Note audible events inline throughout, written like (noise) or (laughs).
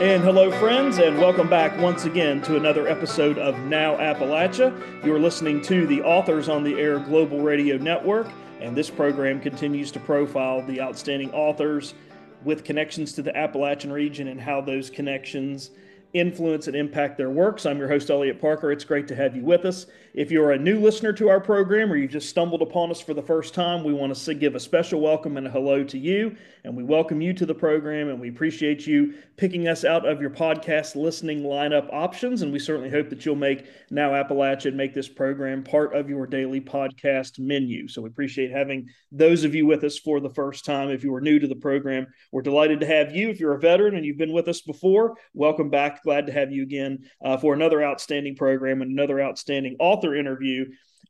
And hello, friends, and welcome back once again to another episode of Now Appalachia. You're listening to the Authors on the Air Global Radio Network, and this program continues to profile the outstanding authors with connections to the Appalachian region and how those connections influence and impact their works. I'm your host, Elliot Parker. It's great to have you with us. If you're a new listener to our program or you've just stumbled upon us for the first time, we want to give a special welcome and a hello to you. And we welcome you to the program and we appreciate you picking us out of your podcast listening lineup options. And we certainly hope that you'll make Now Appalachia and make this program part of your daily podcast menu. So we appreciate having those of you with us for the first time. If you are new to the program, we're delighted to have you. If you're a veteran and you've been with us before, welcome back. Glad to have you again uh, for another outstanding program and another outstanding author author interview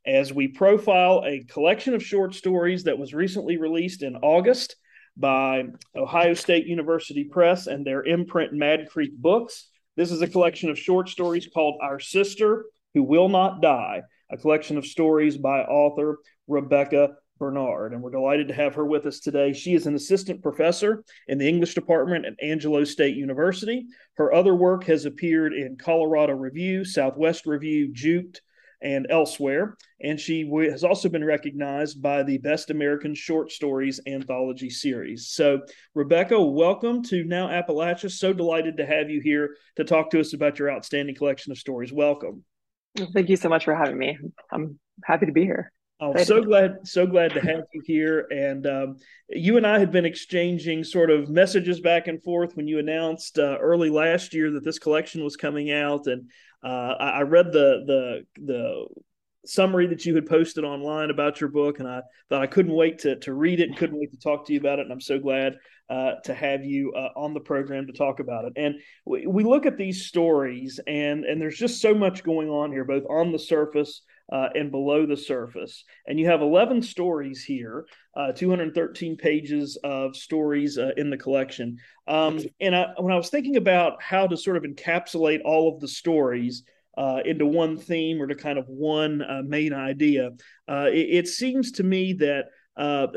as we profile a collection of short stories that was recently released in August by Ohio State University Press and their imprint Mad Creek Books. This is a collection of short stories called Our Sister Who Will Not Die, a collection of stories by author Rebecca Bernard. And we're delighted to have her with us today. She is an assistant professor in the English department at Angelo State University. Her other work has appeared in Colorado Review, Southwest Review, Juked, and elsewhere. And she w- has also been recognized by the Best American Short Stories Anthology Series. So, Rebecca, welcome to Now Appalachia. So delighted to have you here to talk to us about your outstanding collection of stories. Welcome. Thank you so much for having me. I'm happy to be here. I'm oh, so glad, so glad to have you here. And um, you and I had been exchanging sort of messages back and forth when you announced uh, early last year that this collection was coming out, and uh, I, I, read the the the summary that you had posted online about your book, and I thought I couldn't wait to to read it, and couldn't wait to talk to you about it. And I'm so glad uh, to have you uh, on the program to talk about it. And we, we look at these stories, and and there's just so much going on here, both on the surface uh, and below the surface. And you have 11 stories here, uh, 213 pages of stories uh, in the collection. Um, and I, when I was thinking about how to sort of encapsulate all of the stories, uh, into one theme or to kind of one uh, main idea. Uh, it, it, seems to me that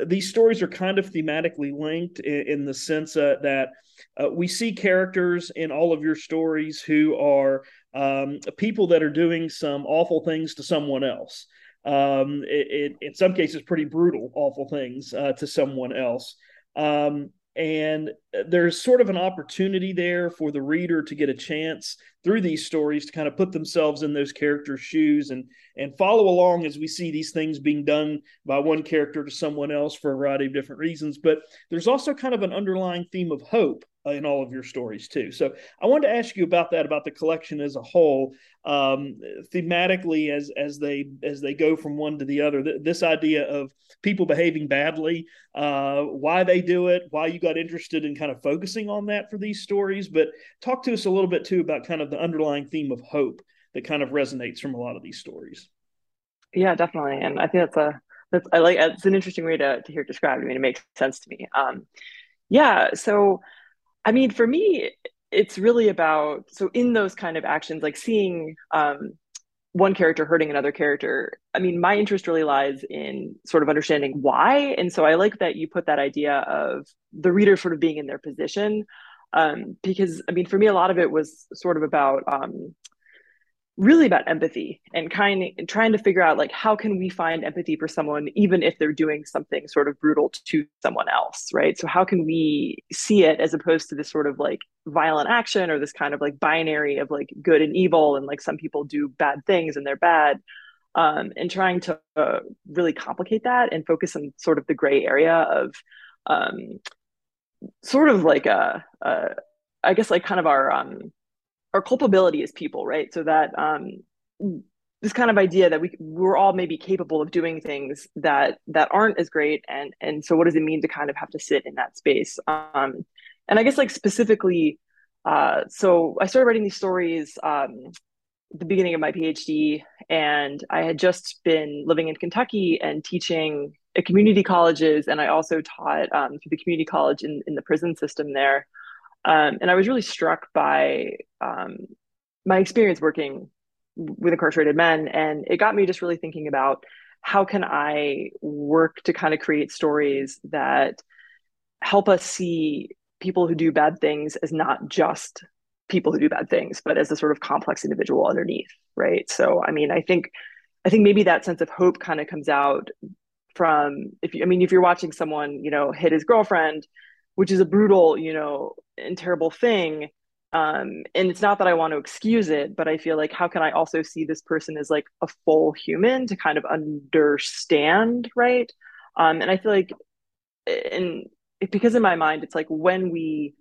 these stories are kind of thematically linked in, in the sense that we see characters in all of your stories who are um, people that are doing some awful things to someone else. Um, it, it, in some cases, pretty brutal, awful things uh, to someone else. Um, and there's sort of an opportunity there for the reader to get a chance through these stories to kind of put themselves in those characters' shoes and and follow along as we see these things being done by one character to someone else for a variety of different reasons. But there's also kind of an underlying theme of hope uh, in all of your stories too. So I wanted to ask you about that, about the collection as a whole, um, thematically as as they as they go from one to the other. Th- this idea of people behaving badly, uh, why they do it, why you got interested in kind of focusing on that for these stories. But talk to us a little bit too about kind of the underlying theme of hope that kind of resonates from a lot of these stories. Yeah, definitely, and I think that's a that's I like it's an interesting way to to hear described. I mean, it makes sense to me. Um, yeah, so I mean, for me, it's really about so in those kind of actions, like seeing um, one character hurting another character. I mean, my interest really lies in sort of understanding why, and so I like that you put that idea of the reader sort of being in their position, um, because I mean, for me, a lot of it was sort of about um, really about empathy and kind of trying to figure out like how can we find empathy for someone even if they're doing something sort of brutal to someone else right? So how can we see it as opposed to this sort of like violent action or this kind of like binary of like good and evil and like some people do bad things and they're bad? Um, and trying to uh, really complicate that and focus on sort of the gray area of um, sort of like a, a I guess like kind of our um, our culpability as people, right? So that um, this kind of idea that we we're all maybe capable of doing things that that aren't as great, and and so what does it mean to kind of have to sit in that space? Um, and I guess like specifically, uh, so I started writing these stories um, the beginning of my PhD, and I had just been living in Kentucky and teaching at community colleges, and I also taught um, through the community college in, in the prison system there. Um, and I was really struck by um, my experience working with incarcerated men, and it got me just really thinking about how can I work to kind of create stories that help us see people who do bad things as not just people who do bad things, but as a sort of complex individual underneath, right? So, I mean, I think, I think maybe that sense of hope kind of comes out from if you, I mean, if you're watching someone, you know, hit his girlfriend, which is a brutal, you know, and terrible thing. Um, and it's not that I want to excuse it, but I feel like how can I also see this person as like a full human to kind of understand, right? Um, and I feel like, and because in my mind, it's like when we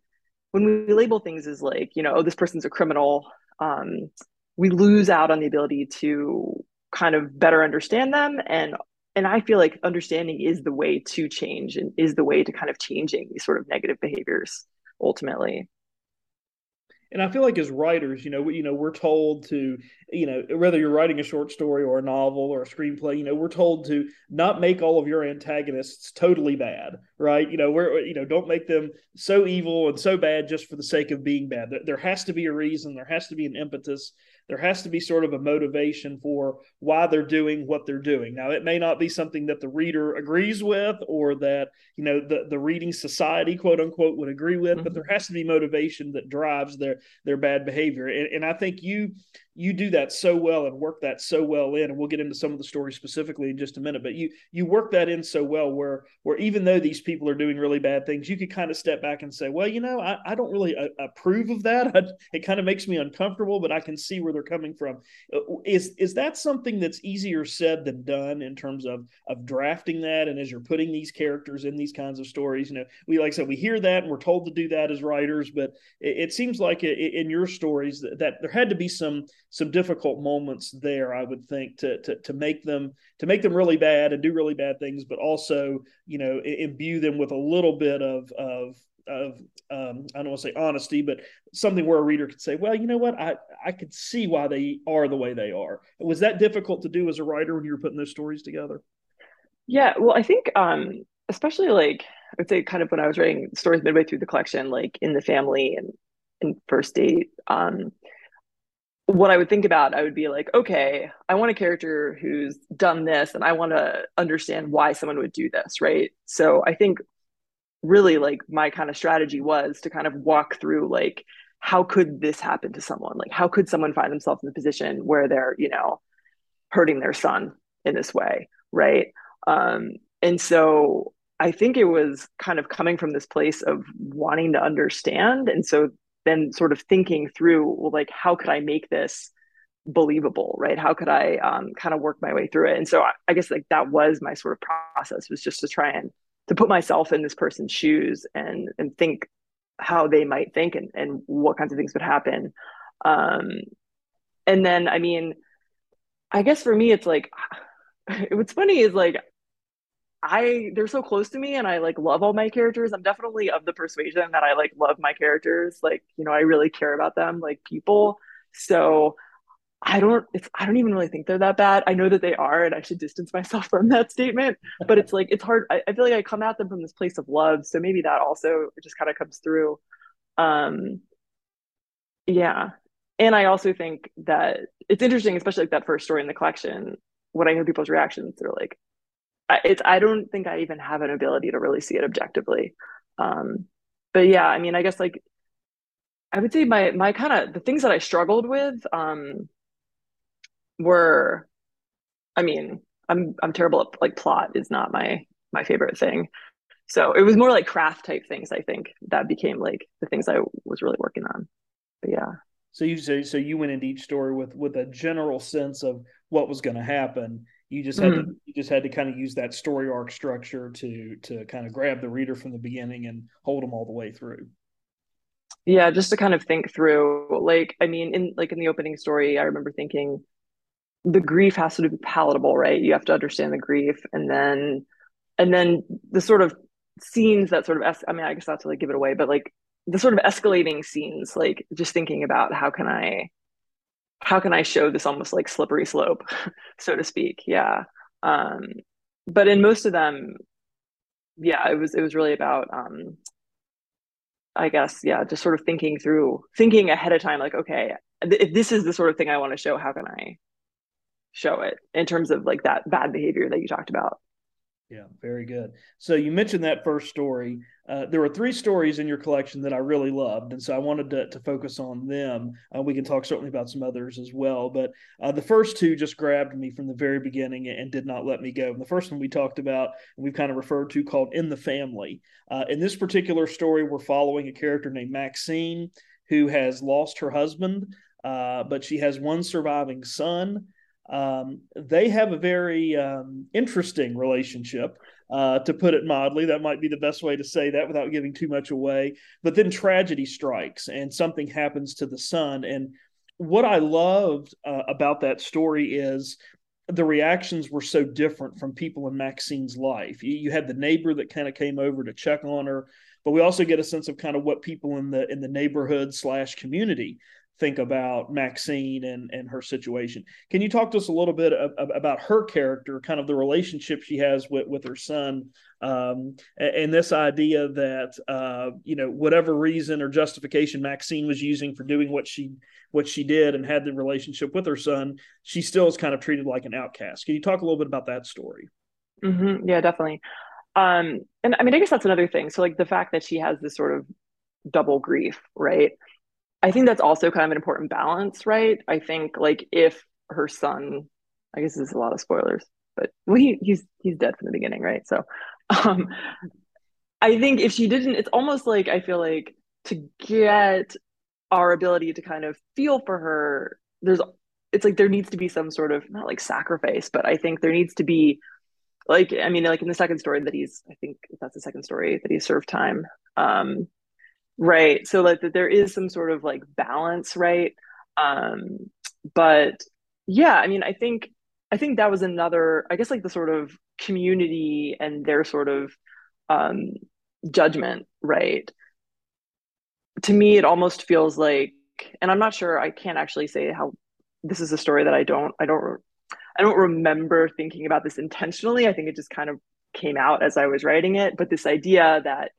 when we label things as like you know oh this person's a criminal um, we lose out on the ability to kind of better understand them and and i feel like understanding is the way to change and is the way to kind of changing these sort of negative behaviors ultimately and I feel like as writers, you know, we, you know, we're told to, you know, whether you're writing a short story or a novel or a screenplay, you know, we're told to not make all of your antagonists totally bad, right? You know, we're, you know, don't make them so evil and so bad just for the sake of being bad. There has to be a reason. There has to be an impetus there has to be sort of a motivation for why they're doing what they're doing. Now, it may not be something that the reader agrees with or that, you know, the, the reading society, quote unquote, would agree with, mm-hmm. but there has to be motivation that drives their their bad behavior. And, and I think you you do that so well and work that so well in and we'll get into some of the stories specifically in just a minute but you you work that in so well where where even though these people are doing really bad things you could kind of step back and say well you know i, I don't really uh, approve of that. (laughs) I, it kind of makes me uncomfortable but i can see where they're coming from. Uh, is is that something that's easier said than done in terms of of drafting that? And as you're putting these characters in these kinds of stories you know we like I said we hear that and we're told to do that as writers but it, it seems like it, in your stories that, that there had to be some some difficult moments there i would think to, to to make them to make them really bad and do really bad things but also you know imbue them with a little bit of of of um, I don't want to say honesty, but something where a reader could say, "Well, you know what? I I could see why they are the way they are." Was that difficult to do as a writer when you were putting those stories together? Yeah, well, I think um, especially like I would say, kind of when I was writing stories midway through the collection, like in the family and in first date, um, what I would think about, I would be like, okay, I want a character who's done this and I want to understand why someone would do this, right? So I think really like my kind of strategy was to kind of walk through like how could this happen to someone? Like how could someone find themselves in the position where they're, you know, hurting their son in this way, right? Um and so I think it was kind of coming from this place of wanting to understand and so then sort of thinking through well like how could i make this believable right? How could i um, kind of work my way through it? And so I, I, guess like that was my sort of process was just to try and to put myself in this person's shoes and and think how they might think and, and what kinds of things would happen. Um and then i mean i guess for me it's like (sighs) what's funny is like I they're so close to me and I like love all my characters. I'm definitely of the persuasion that I like love my characters. Like, you know, I really care about them like people. So I don't it's I don't even really think they're that bad. I know that they are and I should distance myself (laughs) from that statement. But it's like it's hard. I, I feel like I come at them from this place of love. So maybe that also just kind of comes through. Um yeah. And I also think that it's interesting, especially like that first story in the collection, when I hear people's reactions, they're like, it's I don't think I even have an ability to really see it objectively. Um, but yeah, I mean, I guess like I would say my my kind of the things that I struggled with um, were, I mean, I'm I'm terrible at like plot is not my my favorite thing. So it was more like craft type things. I think that became like the things I was really working on. But yeah. So you so, so you went into each story with with a general sense of what was going to happen, you just had mm-hmm. to you just had to kind of use that story arc structure to to kind of grab the reader from the beginning and hold them all the way through. Yeah, just to kind of think through. Like, I mean, in like in the opening story, I remember thinking the grief has to be palatable, right? You have to understand the grief, and then and then the sort of scenes that sort of es- I mean, I guess not to like give it away, but like the sort of escalating scenes, like just thinking about how can I how can I show this almost like slippery slope, (laughs) so to speak? Yeah. Um, but in most of them, yeah, it was it was really about um, I guess, yeah, just sort of thinking through, thinking ahead of time, like, okay, if this is the sort of thing I want to show, how can I show it in terms of like that bad behavior that you talked about? Yeah, very good. So you mentioned that first story. Uh, there were three stories in your collection that I really loved, and so I wanted to, to focus on them. Uh, we can talk certainly about some others as well, but uh, the first two just grabbed me from the very beginning and did not let me go. And the first one we talked about, and we've kind of referred to, called "In the Family." Uh, in this particular story, we're following a character named Maxine who has lost her husband, uh, but she has one surviving son. Um, they have a very um, interesting relationship, uh, to put it mildly. That might be the best way to say that without giving too much away. But then tragedy strikes and something happens to the son. And what I loved uh, about that story is the reactions were so different from people in Maxine's life. You, you had the neighbor that kind of came over to check on her, but we also get a sense of kind of what people in the in the neighborhood slash community think about Maxine and and her situation. Can you talk to us a little bit of, of, about her character, kind of the relationship she has with with her son, um, and, and, this idea that uh, you know whatever reason or justification Maxine was using for doing what she what she did and had the relationship with her son, she still is kind of treated like an outcast. Can you talk a little bit about that story? Mm-hmm. Yeah, definitely. Um, and I mean, I guess that's another thing. So like the fact that she has this sort of double grief, right? I think that's also kind of an important balance, right? I think like if her son, I guess this is a lot of spoilers, but well, he, he's he's dead from the beginning, right? So, um, I think if she didn't, it's almost like I feel like to get our ability to kind of feel for her, there's it's like there needs to be some sort of not like sacrifice, but I think there needs to be like I mean like in the second story that he's I think that's the second story that he served time. Um, right. So like that there is some sort of like balance right? Um but yeah i mean i think i think that was another i guess like the sort of community and their sort of um judgment right? To me it almost feels like and i'm not sure i can't actually say how this is a story that i don't i don't i don't remember thinking about this intentionally. I think it just kind of came out as i was writing it. But this idea that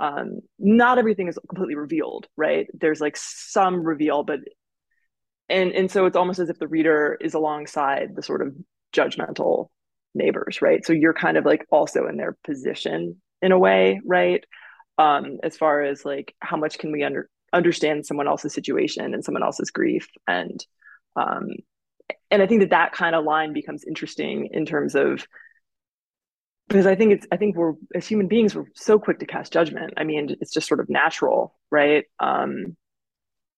um, not everything is completely revealed, right? There's like some reveal, but and and so it's almost as if the reader is alongside the sort of judgmental neighbors, right? So you're kind of like also in their position in a way, right? Um, as far as like how much can we under understand someone else's situation and someone else's grief and um and I think that that kind of line becomes interesting in terms of because I think it's I think we're as human beings we're so quick to cast judgment. I mean, it's just sort of natural, right? Um,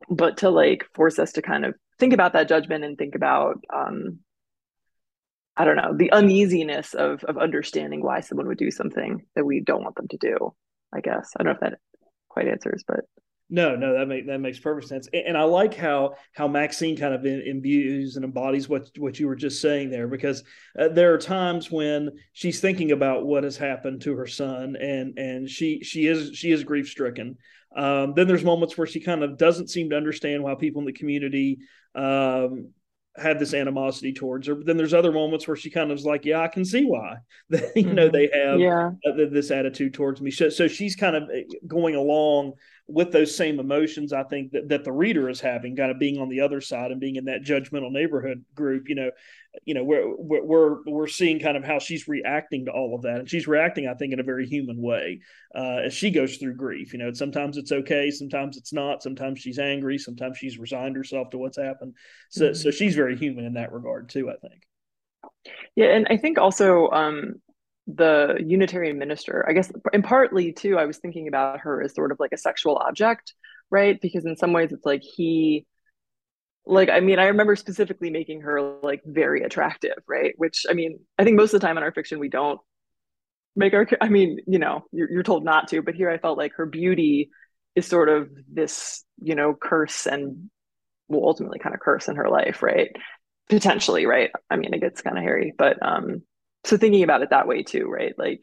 but to like force us to kind of think about that judgment and think about um, I don't know the uneasiness of of understanding why someone would do something that we don't want them to do. I guess I don't know if that quite answers, but no, no, that makes that makes perfect sense, and I like how how Maxine kind of imbues and embodies what what you were just saying there, because uh, there are times when she's thinking about what has happened to her son, and and she she is she is grief stricken. Um, then there's moments where she kind of doesn't seem to understand why people in the community um, had this animosity towards her. But then there's other moments where she kind of is like, yeah, I can see why (laughs) you know they have yeah. this attitude towards me. So, so she's kind of eh, going along with those same emotions. I think that, that the reader is having, kind of being on the other side and being in that judgmental neighborhood group. You know, you know, we're we're we're seeing kind of how she's reacting to all of that, and she's reacting, I think, in a very human way uh, as she goes through grief. You know, sometimes it's okay, sometimes it's not. Sometimes she's angry, sometimes she's resigned herself to what's happened. So, mm-hmm. so she's very human in that regard too. I think. Yeah, and I think also um, the Unitarian minister, I guess, and partly too, I was thinking about her as sort of like a sexual object, right? Because in some ways, it's like he like i mean i remember specifically making her like very attractive right? Which i mean i think most of the time in our fiction we don't make our i mean you know you're, you're told not to but here i felt like her beauty is sort of this you know curse and will ultimately kind of curse in her life right? Potentially right? I mean it gets kind of hairy but um so thinking about it that way too right like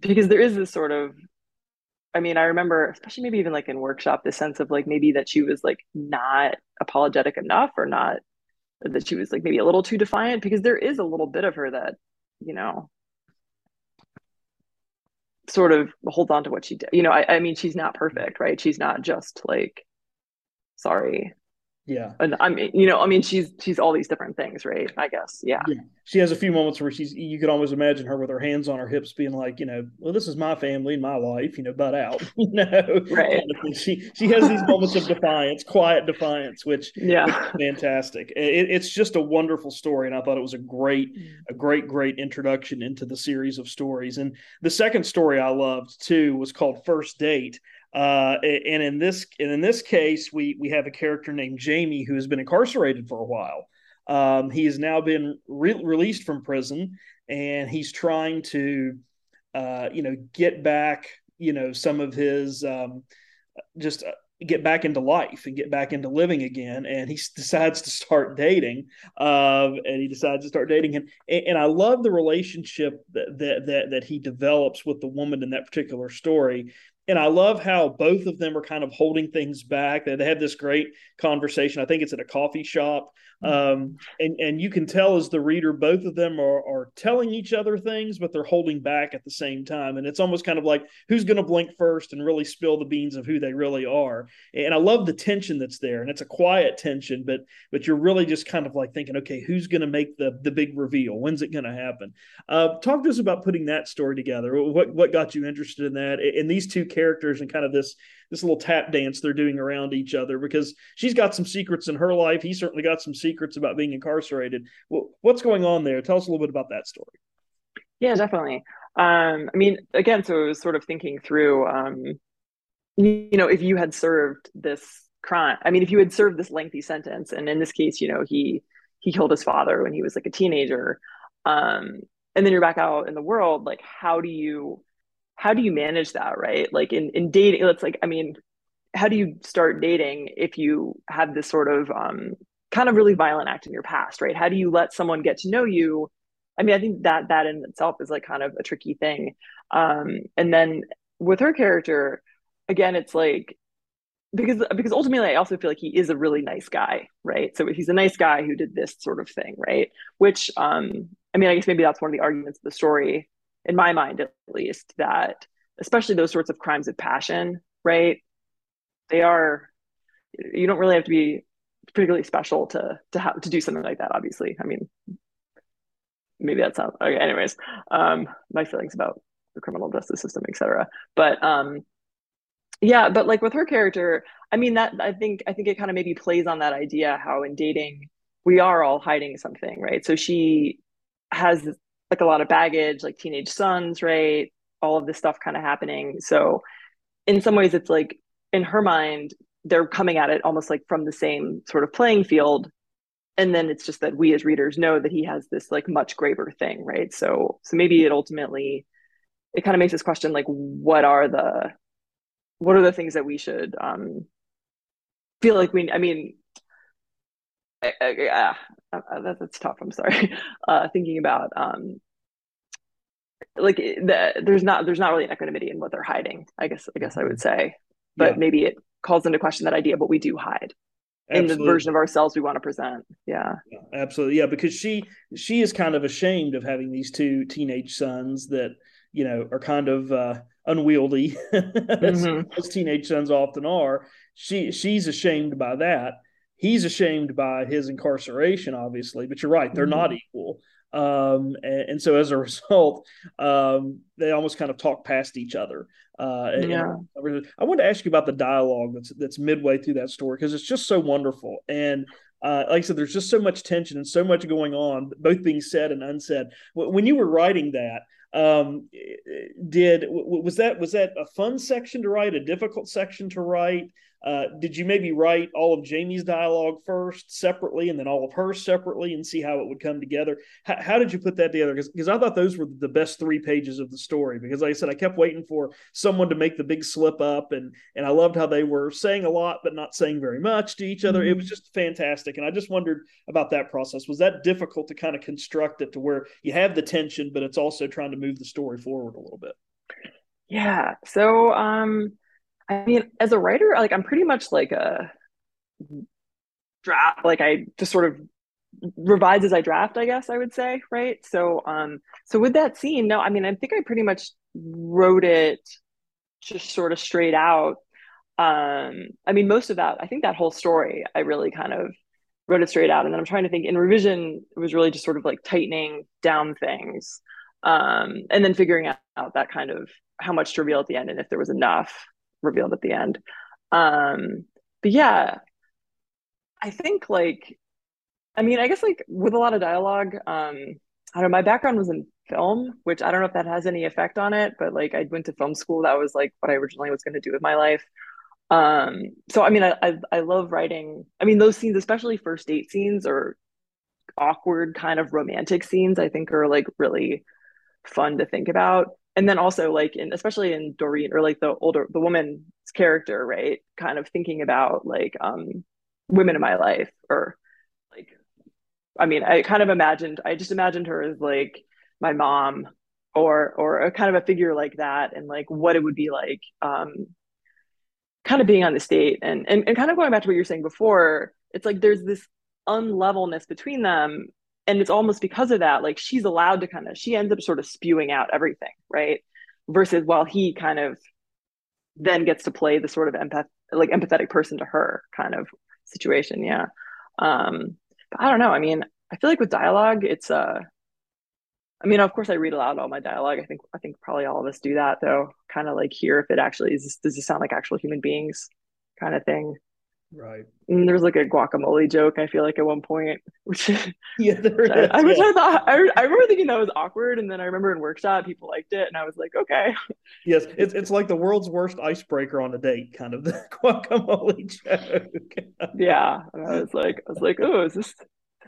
because there is this sort of I mean, I remember, especially maybe even like in workshop, the sense of like maybe that she was like not apologetic enough or not that she was like maybe a little too defiant because there is a little bit of her that, you know, sort of holds on to what she did. You know, I, I mean, she's not perfect, right? She's not just like, sorry, yeah. And I mean, you know, I mean, she's she's all these different things, right? I guess. Yeah. yeah. She has a few moments where she's you could almost imagine her with her hands on her hips being like, you know, well, this is my family and my life, you know, butt out. (laughs) you know. Right. She she has these moments of defiance, quiet defiance, which yeah fantastic. It, it's just a wonderful story. And I thought it was a great, mm. a great, great introduction into the series of stories. And the second story I loved too was called First Date. Uh, and in this and in this case, we we have a character named Jamie who has been incarcerated for a while. Um, he has now been re- released from prison, and he's trying to, uh, you know, get back, you know, some of his um, just uh, get back into life and get back into living again. And he decides to start dating, um, and he decides to start dating him. And, and, I love the relationship that, that that that he develops with the woman in that particular story and I love how both of them are kind of holding things back. They have this great conversation. I think it's at a coffee shop um, and and you can tell as the reader, both of them are are telling each other things, but they're holding back at the same time. And it's almost kind of like who's going to blink first and really spill the beans of who they really are. And I love the tension that's there, and it's a quiet tension, but but you're really just kind of like thinking, okay, who's going to make the the big reveal? When's it going to happen? Uh, talk to us about putting that story together. What what got you interested in that? In these two characters and kind of this this little tap dance they're doing around each other because she's got some secrets in her life. He certainly got some secrets about being incarcerated. Well, what's going on there? Tell us a little bit about that story. Yeah, definitely. Um, I mean, again, so it was sort of thinking through, um, you know, if you had served this crime, I mean, if you had served this lengthy sentence, and in this case, you know, he he killed his father when he was like a teenager, um, and then you're back out in the world, like, how do you how do you manage that right? Like in in dating it's like i mean how do you start dating if you have this sort of um, kind of really violent act in your past right? How do you let someone get to know you? I mean i think that that in itself is like kind of a tricky thing. Um, and then with her character again it's like because because ultimately i also feel like he is a really nice guy right? So he's a nice guy who did this sort of thing right? Which um i mean i guess maybe that's one of the arguments of the story in my mind at least, that especially those sorts of crimes of passion, right? They are you don't really have to be particularly special to to have to do something like that. Obviously, I mean, maybe that sounds okay. Anyways, um, my feelings about the criminal justice system, etc. But um, yeah, but like with her character, I mean that I think I think it kind of maybe plays on that idea how in dating we are all hiding something, right? So she has like a lot of baggage, like teenage sons, right? All of this stuff kind of happening. So in some ways it's like in her mind, they're coming at it almost like from the same sort of playing field. And then it's just that we as readers know that he has this like much graver thing, right? So so maybe it ultimately it kind of makes us question like what are the what are the things that we should um feel like we I mean yeah, uh, uh, that's tough. I'm sorry. (laughs) Uh, thinking about um, like the, there's not there's not really an equanimity in what they're hiding. I guess I guess I would say, but yeah. maybe it calls into question that idea. But we do hide Absolutely. in the version of ourselves we want to present. Yeah. yeah. absolutely. Yeah, because she she is kind of ashamed of having these two teenage sons that you know are kind of uh, unwieldy, (laughs) as, mm-hmm. as teenage sons often are. She she's ashamed by that he's ashamed by his incarceration, obviously. But you're right; they're mm-hmm. not equal. Um, and, and, so as a (laughs) result, um, they almost kind of talk past each other. Uh, yeah. And I want to ask you about the dialogue that's that's midway through that story because it's just so wonderful. And uh, like I said, there's just so much tension and so much going on, both being said and unsaid. When you were writing that, um, did was that was that a fun section to write, a difficult section to write? Uh, did you maybe write all of Jamie's dialogue first separately and then all of hers separately and see how it would come together? How, how did you put that together? Because I thought those were the best three pages of the story. Because like I said, I kept waiting for someone to make the big slip up, and and I loved how they were saying a lot but not saying very much to each other. Mm-hmm. It was just fantastic, and I just wondered about that process. Was that difficult to kind of construct it to where you have the tension, but it's also trying to move the story forward a little bit? Yeah. So, um, I mean, as a writer, like I'm pretty much like a draft. Like I just sort of revise as I draft, I guess I would say, right? So, um, so with that scene, no, I mean, I think I pretty much wrote it just sort of straight out. Um, I mean, most of that, I think that whole story, I really kind of wrote it straight out. And then I'm trying to think in revision, it was really just sort of like tightening down things, um, and then figuring out, out that kind of how much to reveal at the end and if there was enough revealed at the end. Um, but yeah, I think like I mean, I guess like with a lot of dialogue, um, I don't know, my background was in film, which I don't know if that has any effect on it, but like I went to film school. That was like what I originally was going to do with my life. Um, so I mean, I, I, I love writing. I mean, those scenes, especially first date scenes or awkward kind of romantic scenes, I think are like really fun to think about. And then also like in especially in Doreen or like the older the woman's character, right? Kind of thinking about like um women in my life or like I mean, I kind of imagined, I just imagined her as like my mom or or a kind of a figure like that and like what it would be like um kind of being on the state and, and and kind of going back to what you were saying before it's like there's this unlevelness between them and it's almost because of that like she's allowed to kind of she ends up sort of spewing out everything right versus while he kind of then gets to play the sort of empath like empathetic person to her kind of situation yeah um but I don't know. I mean, I feel like with dialogue, it's uh I mean, of course I read aloud all my dialogue. I think I think probably all of us do that though. Kind of like hear if it actually is does it sound like actual human beings kind of thing. Right. And there's like a guacamole joke, I feel like at one point, which (laughs) yeah, I, I, which yeah. I thought I, I remember thinking that was awkward, and then I remember in workshop people liked it, and I was like, okay. Yes, it's it's like the world's worst icebreaker on a date, kind of (laughs) the guacamole joke. yeah, and I was like, I was like, oh, is this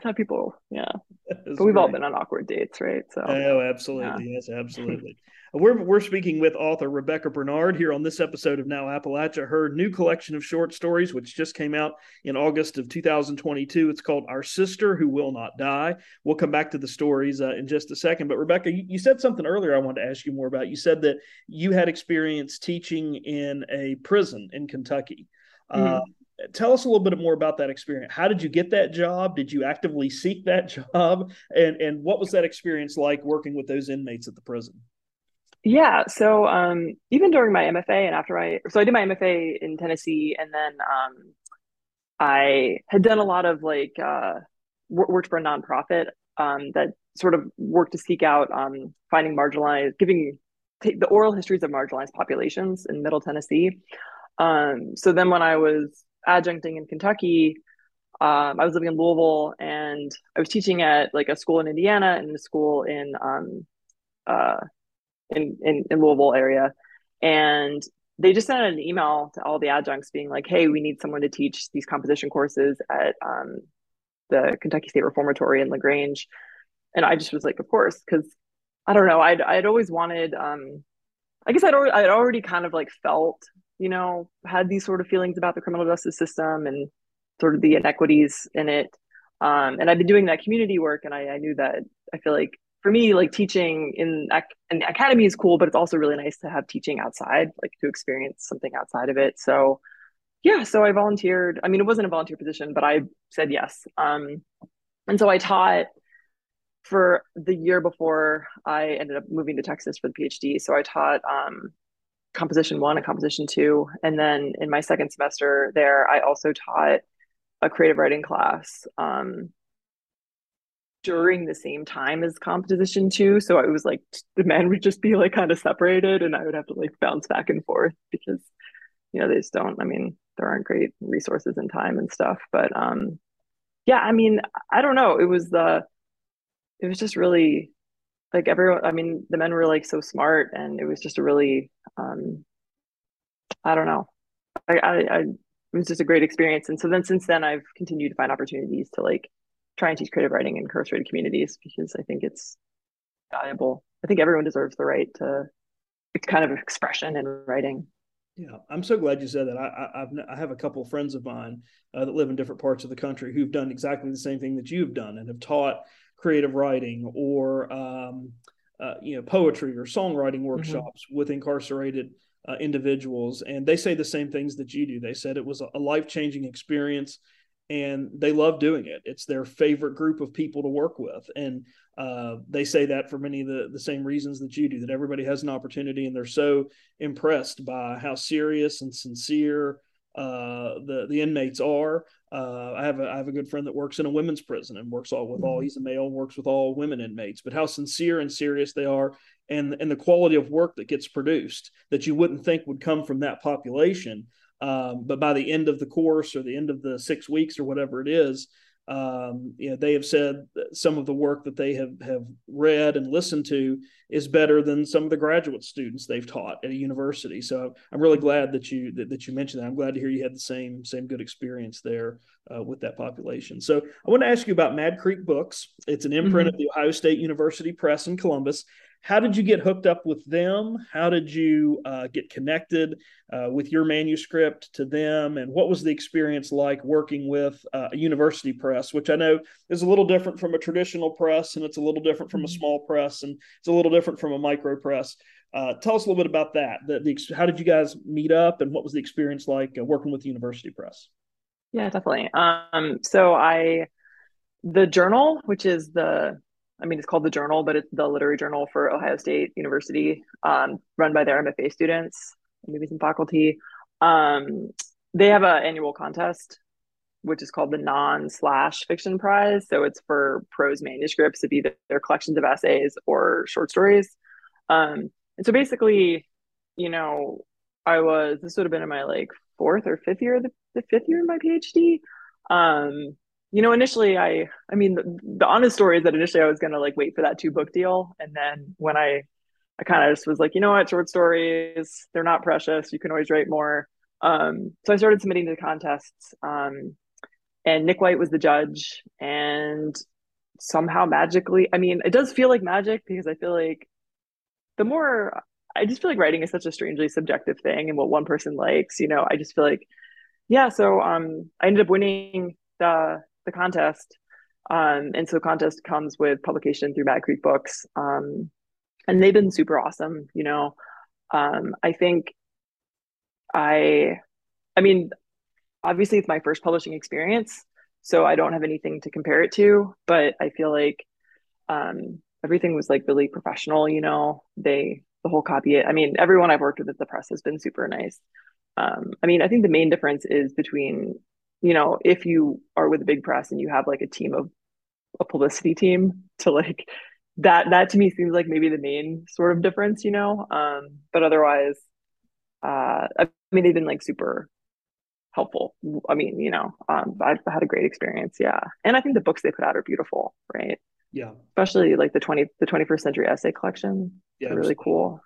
how people yeah (laughs) but we've great. all been on awkward dates right so oh absolutely yeah. yes absolutely we're we're speaking with author rebecca bernard here on this episode of now appalachia her new collection of short stories which just came out in august of 2022 it's called our sister who will not die we'll come back to the stories uh, in just a second but rebecca you, you said something earlier i wanted to ask you more about you said that you had experience teaching in a prison in kentucky mm-hmm. uh, tell us a little bit more about that experience. How did you get that job? Did you actively seek that (laughs) job? And and what was that experience like working with those inmates at the prison? Yeah, so um, even during my MFA and after I, so I did my MFA in Tennessee, and then um, I had done a lot of like uh, worked for a nonprofit um, that sort of worked to seek out um, finding marginalized, giving the oral histories of marginalized populations in Middle Tennessee. Um, so then when I was adjuncting in Kentucky, um, I was living in Louisville and I was teaching at like a school in Indiana and a school in um, uh, in, in, in Louisville area, and they just sent an email to all the adjuncts being like, "Hey, we need someone to teach these composition courses at um, the Kentucky State Reformatory in La Grange," and I just was like, "Of course," because I don't know, I'd I'd always wanted. Um, I guess I'd already, I'd already kind of like felt you know, had these sort of feelings about the criminal justice system and sort of the inequities in it. Um, and I've been doing that community work, and I, I, knew that I feel like for me, like teaching in an academy is cool, but it's also really nice to have teaching outside, like to experience something outside of it. So, yeah, so I volunteered. I mean, it wasn't a volunteer position, but I said yes. Um, and so I taught for the year before I ended up moving to Texas for the PhD. So I taught um, composition one and composition two. And then in my second semester there, I also taught a creative writing class um, during the same time as composition two. So I was like the men would just be like kind of separated and I would have to like bounce back and forth because, you know, they just don't, I mean, there aren't great resources and time and stuff. But um, yeah, I mean, I don't know. It was the, it was just really like everyone i mean the men were like so smart and it was just a really um i don't know I, I i it was just a great experience and so then since then i've continued to find opportunities to like try and teach creative writing in incarcerated communities because i think it's valuable i think everyone deserves the right to kind of expression in writing yeah, I'm so glad you said that. I, I've I have a couple of friends of mine uh, that live in different parts of the country who've done exactly the same thing that you've done and have taught creative writing or um, uh, you know poetry or songwriting mm-hmm. workshops mm-hmm. with incarcerated uh, individuals, and they say the same things that you do. They said it was a life changing experience, and they love doing it. It's their favorite group of people to work with, and uh, they say that for many of the, the same reasons that you do. That everybody has an opportunity, and they're so impressed by how serious and sincere uh, the the inmates are. Uh, I have a I have a good friend that works in a women's prison and works all with all. Mm-hmm. He's a male and works with all women inmates. But how sincere and serious they are, and and the quality of work that gets produced that you wouldn't think would come from that population. Um, but by the end of the course or the end of the six weeks or whatever it is, um, you know, they have said some of the work that they have have read and listened to is better than some of the graduate students they've taught at a university. So I'm really glad that you that, that you mentioned that. I'm glad to hear you had the same same good experience there uh, with that population. So I want to ask you about Mad Creek Books. It's an imprint mm-hmm. of the Ohio State University Press in Columbus how did you get hooked up with them? How did you uh, get connected uh, with your manuscript to them? And what was the experience like working with uh, a university press, which I know is a little different from a traditional press, and it's a little different from a mm-hmm. small press, and it's a little different from a micro press. Uh, tell us a little bit about that. The, the, how did you guys meet up, and what was the experience like uh, working with the university press? Yeah, definitely. Um, so I, the journal, which is the I mean, it's called the Journal, but it's the literary journal for Ohio State University, um, run by their MFA students, maybe some faculty. Um, they have an annual contest, which is called the Non Slash Fiction Prize. So it's for prose manuscripts of either their collections of essays or short stories. Um, and so basically, you know, I was this would have been in my like fourth or fifth year, the, the fifth year of my PhD. Um, you know, initially I, I mean, the, the honest story is that initially I was going to like wait for that two book deal. And then when I, I kind of just was like, you know what, short stories, they're not precious. You can always write more. Um, so I started submitting to contests. Um, and Nick White was the judge. And somehow magically, I mean, it does feel like magic because I feel like the more I just feel like writing is such a strangely subjective thing and what one person likes, you know, I just feel like, yeah. So um, I ended up winning the the contest. Um, and so contest comes with publication through Mad Creek Books. Um, and they've been super awesome, you know. Um, I think I I mean, obviously it's my first publishing experience, so I don't have anything to compare it to, but I feel like um, everything was like really professional, you know. They the whole copy I mean, everyone I've worked with at the press has been super nice. Um, I mean, I think the main difference is between you know, if you are with a big press and you have like a team of a publicity team to like that that to me seems like maybe the main sort of difference, you know. Um, but otherwise, uh, I mean, they've been like super helpful. I mean, you know, um, I've had a great experience, yeah. And I think the books they put out are beautiful, right? Yeah, especially like the twenty the twenty first century essay collection. Yeah, really cool.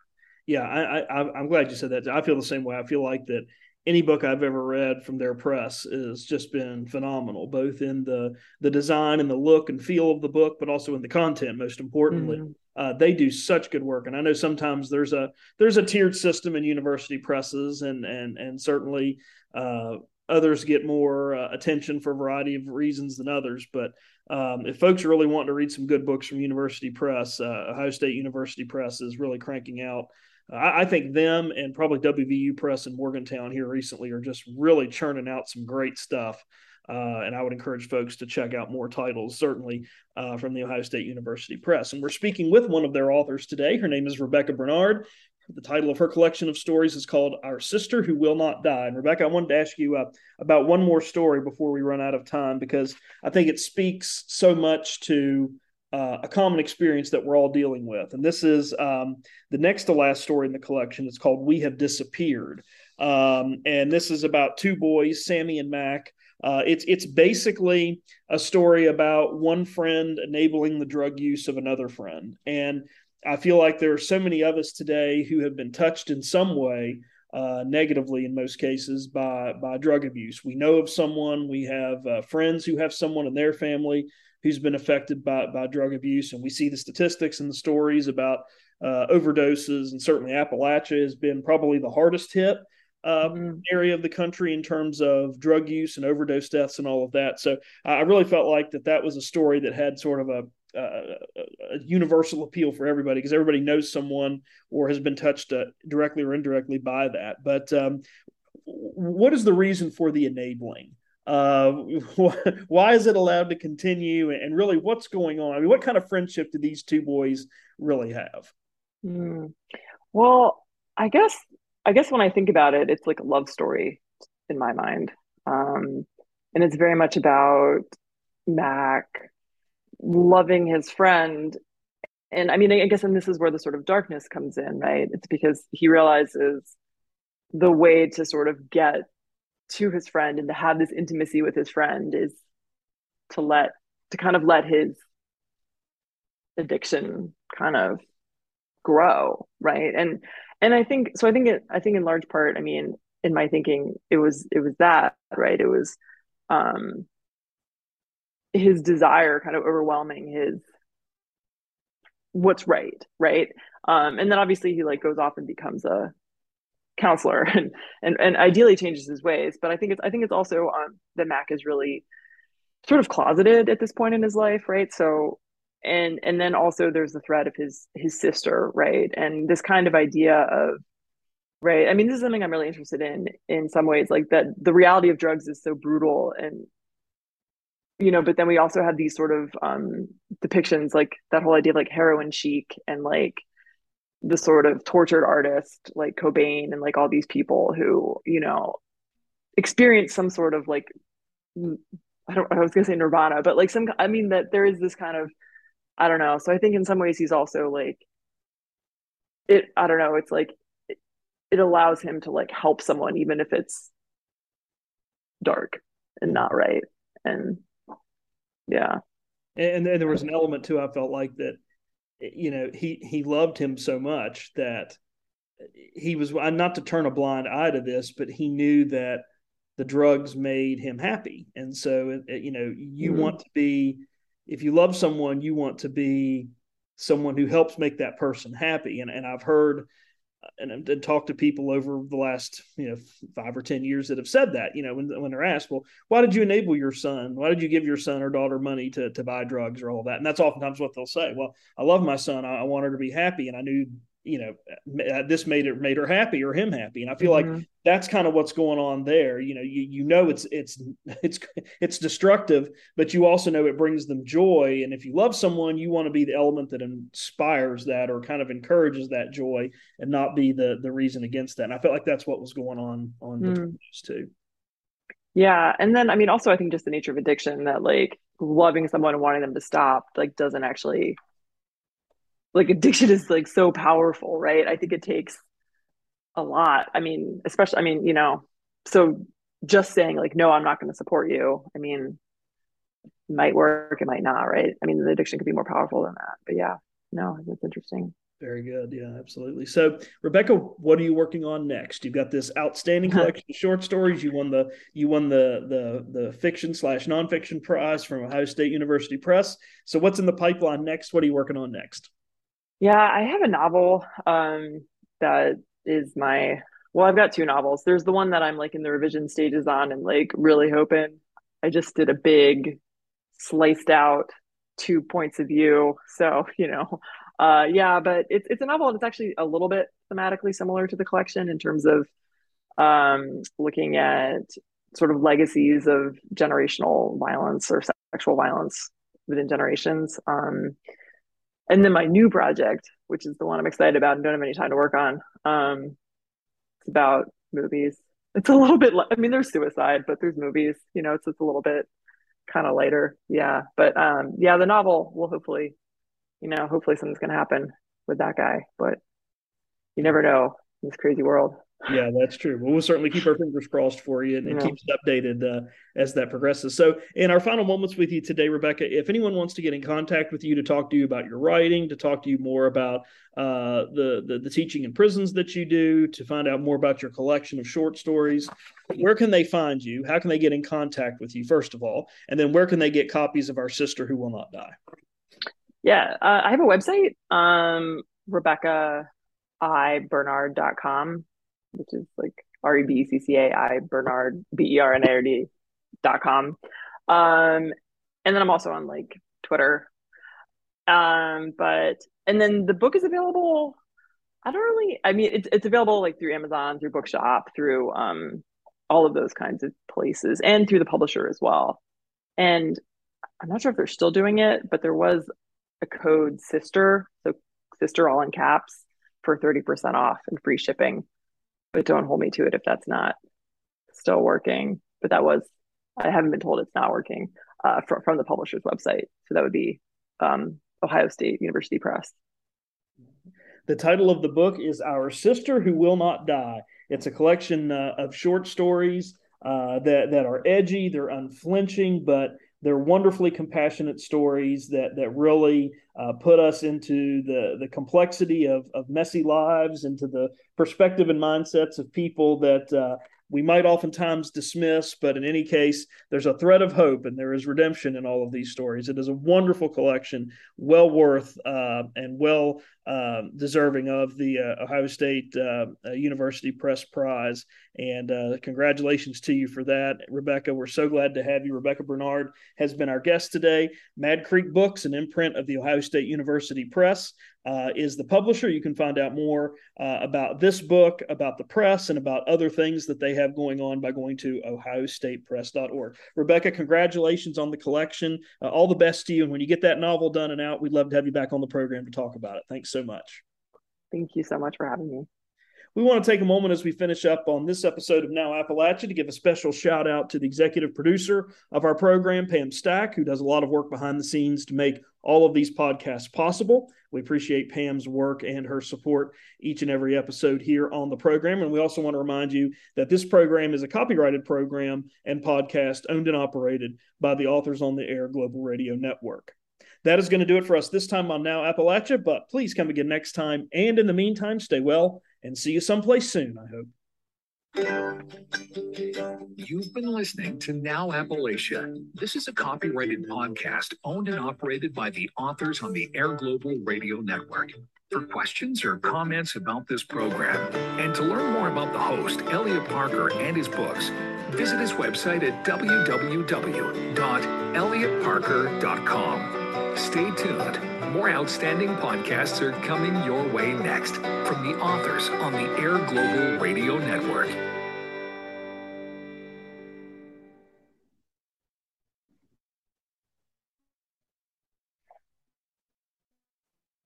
Yeah, I, I I'm glad you said that. I feel the same way. I feel like that any book I've ever read from their press has just been phenomenal, both in the the design and the look and feel of the book, but also in the content. Most importantly, mm-hmm. uh, they do such good work. And I know sometimes there's a there's a tiered system in university presses, and and and certainly uh, others get more uh, attention for a variety of reasons than others. But um, if folks are really wanting to read some good books from University Press, uh, Ohio State University Press is really cranking out I, I think them and probably WVU Press in Morgantown here recently are just really churning out some great stuff. Uh, and I would encourage folks to check out more titles, certainly uh, from the Ohio State University Press. And we're speaking with one of their authors today. Her name is Rebecca Bernard. The title of her collection of stories is called Our Sister Who Will Not Die. And Rebecca, I wanted to ask you uh, about one more story before we run out of time because I think it speaks so much to uh, a common experience that we're all dealing with. And this is um, the next to last story in the collection. It's called We Have Disappeared. Um, and this is about two boys, Sammy and Mac. Uh, it's it's basically a story about one friend enabling the drug use of another friend, and I feel like there are so many of us today who have been touched in some way, uh, negatively in most cases, by by drug abuse. We know of someone, we have uh, friends who have someone in their family who's been affected by, by drug abuse. And we see the statistics and the stories about uh, overdoses. And certainly Appalachia has been probably the hardest hit uh, mm-hmm. area of the country in terms of drug use and overdose deaths and all of that. So I really felt like that that was a story that had sort of a, a, a universal appeal for everybody because everybody knows someone or has been touched uh, directly or indirectly by that. But um, what is the reason for the enabling? Uh, (laughs) why is it allowed to continue? And really, what's going on? I mean, what kind of friendship do these two boys really have? Mm. Well, I guess I guess when I think about it, it's like a love story in my mind, um, and it's very much about Mac loving his friend. And I mean, I guess, and this is where the sort of darkness comes in, right? It's because he realizes the way to sort of get to his friend and to have this intimacy with his friend is to let to kind of let his addiction kind of grow right? And and i think so i think it i think in large part i mean in my thinking it was it was that right? It was um his desire kind of overwhelming his what's right right? Um and then obviously he like goes off and becomes a counselor (laughs) and, and and ideally changes his ways but i think it's i think it's also um, that mac is really sort of closeted at this point in his life right? So and and then also there's the threat of his his sister right? And this kind of idea of right i mean this is something i'm really interested in in some ways like that the reality of drugs is so brutal and you know but then we also have these sort of um depictions like that whole idea of like heroin chic and like the sort of tortured artist like Cobain and like all these people who, you know, experience some sort of like I don't I was gonna say nirvana, but like some I mean that there is this kind of I don't know. So I think in some ways he's also like it I don't know, it's like it, allows him to like help someone even if it's dark and not right. And yeah. And, and there was an element too I felt like that you know he he loved him so much that he was uh, not to turn a blind eye to this but he knew that the drugs made him happy and so uh, uh, you know you mm-hmm. want to be if you love someone you want to be someone who helps make that person happy and and I've heard and, and talk to people over the last you know five or ten years that have said that you know when when they're asked well why did you enable your son? Why did you give your son or daughter money to to buy drugs or all that? And that's oftentimes what they'll say well I love my son. I, I want her to be happy. And I knew you know uh, this made it made her happy or him happy. And i feel mm-hmm. like that's kind of what's going on there. You know you you know it's it's it's it's destructive but you also know it brings them joy. And if you love someone you want to be the element that inspires that or kind of encourages that joy and not be the the reason against that. And i felt like that's what was going on on mm. those two yeah. And then i mean also i think just the nature of addiction that like loving someone and wanting them to stop like doesn't actually like addiction is like so powerful, right? I think it takes a lot. I mean, especially, I mean, you know, so just saying like, no, I'm not going to support you. I mean, it might work, it might not, right? I mean, the addiction could be more powerful than that. But yeah, no, that's interesting. Very good. Yeah, absolutely. So, Rebecca, what are you working on next? You've got this outstanding collection of short stories. You won the you won the the the fiction slash nonfiction prize from Ohio State University Press. So, what's in the pipeline next? What are you working on next? Yeah, I have a novel um, that is my well, I've got two novels. There's the one that I'm like in the revision stages on and like really hoping. I just did a big sliced out two points of view. So, you know, uh yeah, but it's it's a novel and it's actually a little bit thematically similar to the collection in terms of um looking at sort of legacies of generational violence or sexual violence within generations. Um and then my new project, which is the one I'm excited about and don't have any time to work on, um, it's about movies. It's a little bit. I mean, there's suicide, but there's movies. You know, it's it's a little bit kind of lighter. Yeah, but um, yeah, the novel will hopefully, you know, hopefully something's gonna happen with that guy. But you never know in this crazy world. Yeah, that's true. Well, we'll certainly keep our fingers crossed for you and, and yeah. keep us updated uh, as that progresses. So, in our final moments with you today, Rebecca, if anyone wants to get in contact with you to talk to you about your writing, to talk to you more about uh, the, the, the teaching in prisons that you do, to find out more about your collection of short stories, where can they find you? How can they get in contact with you, first of all, and then where can they get copies of Our Sister Who Will Not Die? Yeah, uh, I have a website, um, Rebecca I Bernard.com which is like R E B C C A I Bernard B E R N A R D dot com. Um, and then I'm also on like Twitter. Um, but and then the book is available. I don't really. I mean, it's it's available like through Amazon, through Bookshop, through um, all of those kinds of places, and through the publisher as well. And I'm not sure if they're still doing it, but there was a code sister, so sister all in caps for 30% off and free shipping. But don't hold me to it if that's not still working. But that was, I haven't been told it's not working uh, from, from the publisher's website. So that would be um, Ohio State University Press. The title of the book is Our Sister Who Will Not Die. It's a collection uh, of short stories uh, that, that are edgy, they're unflinching, but they're wonderfully compassionate stories that that really uh, put us into the the complexity of of messy lives, into the perspective and mindsets of people that uh, we might oftentimes dismiss, but in any case, there's a thread of hope and there is redemption in all of these stories. It is a wonderful collection, well worth uh, and well uh, deserving of the uh, Ohio State uh, uh, University Press Prize. And uh, congratulations to you for that, Rebecca. We're so glad to have you. Rebecca Bernard has been our guest today. Mad Creek Books, an imprint of the Ohio State University Press uh, is the publisher. You can find out more uh, about this book, about the press, and about other things that they have going on by going to ohiostatepress.org. Rebecca, congratulations on the collection. Uh, all the best to you. And when you get that novel done and out, we'd love to have you back on the program to talk about it. Thanks so much. Thank you so much for having me. We want to take a moment as we finish up on this episode of Now Appalachia to give a special shout out to the executive producer of our program, Pam Stack, who does a lot of work behind the scenes to make all of these podcasts possible. We appreciate Pam's work and her support each and every episode here on the program. And we also want to remind you that this program is a copyrighted program and podcast owned and operated by the Authors on the Air Global Radio Network. That is going to do it for us this time on Now Appalachia, but please come again next time. And in the meantime, stay well and see you someplace soon, I hope. You've been listening to Now Appalachia. This is a copyrighted podcast owned and operated by the authors on the Air Global Radio Network. For questions or comments about this program, and to learn more about the host, Elliot Parker, and his books, visit his website at www.elliottparker.com. Stay tuned. More outstanding podcasts are coming your way next from the authors on the Air Global Radio Network.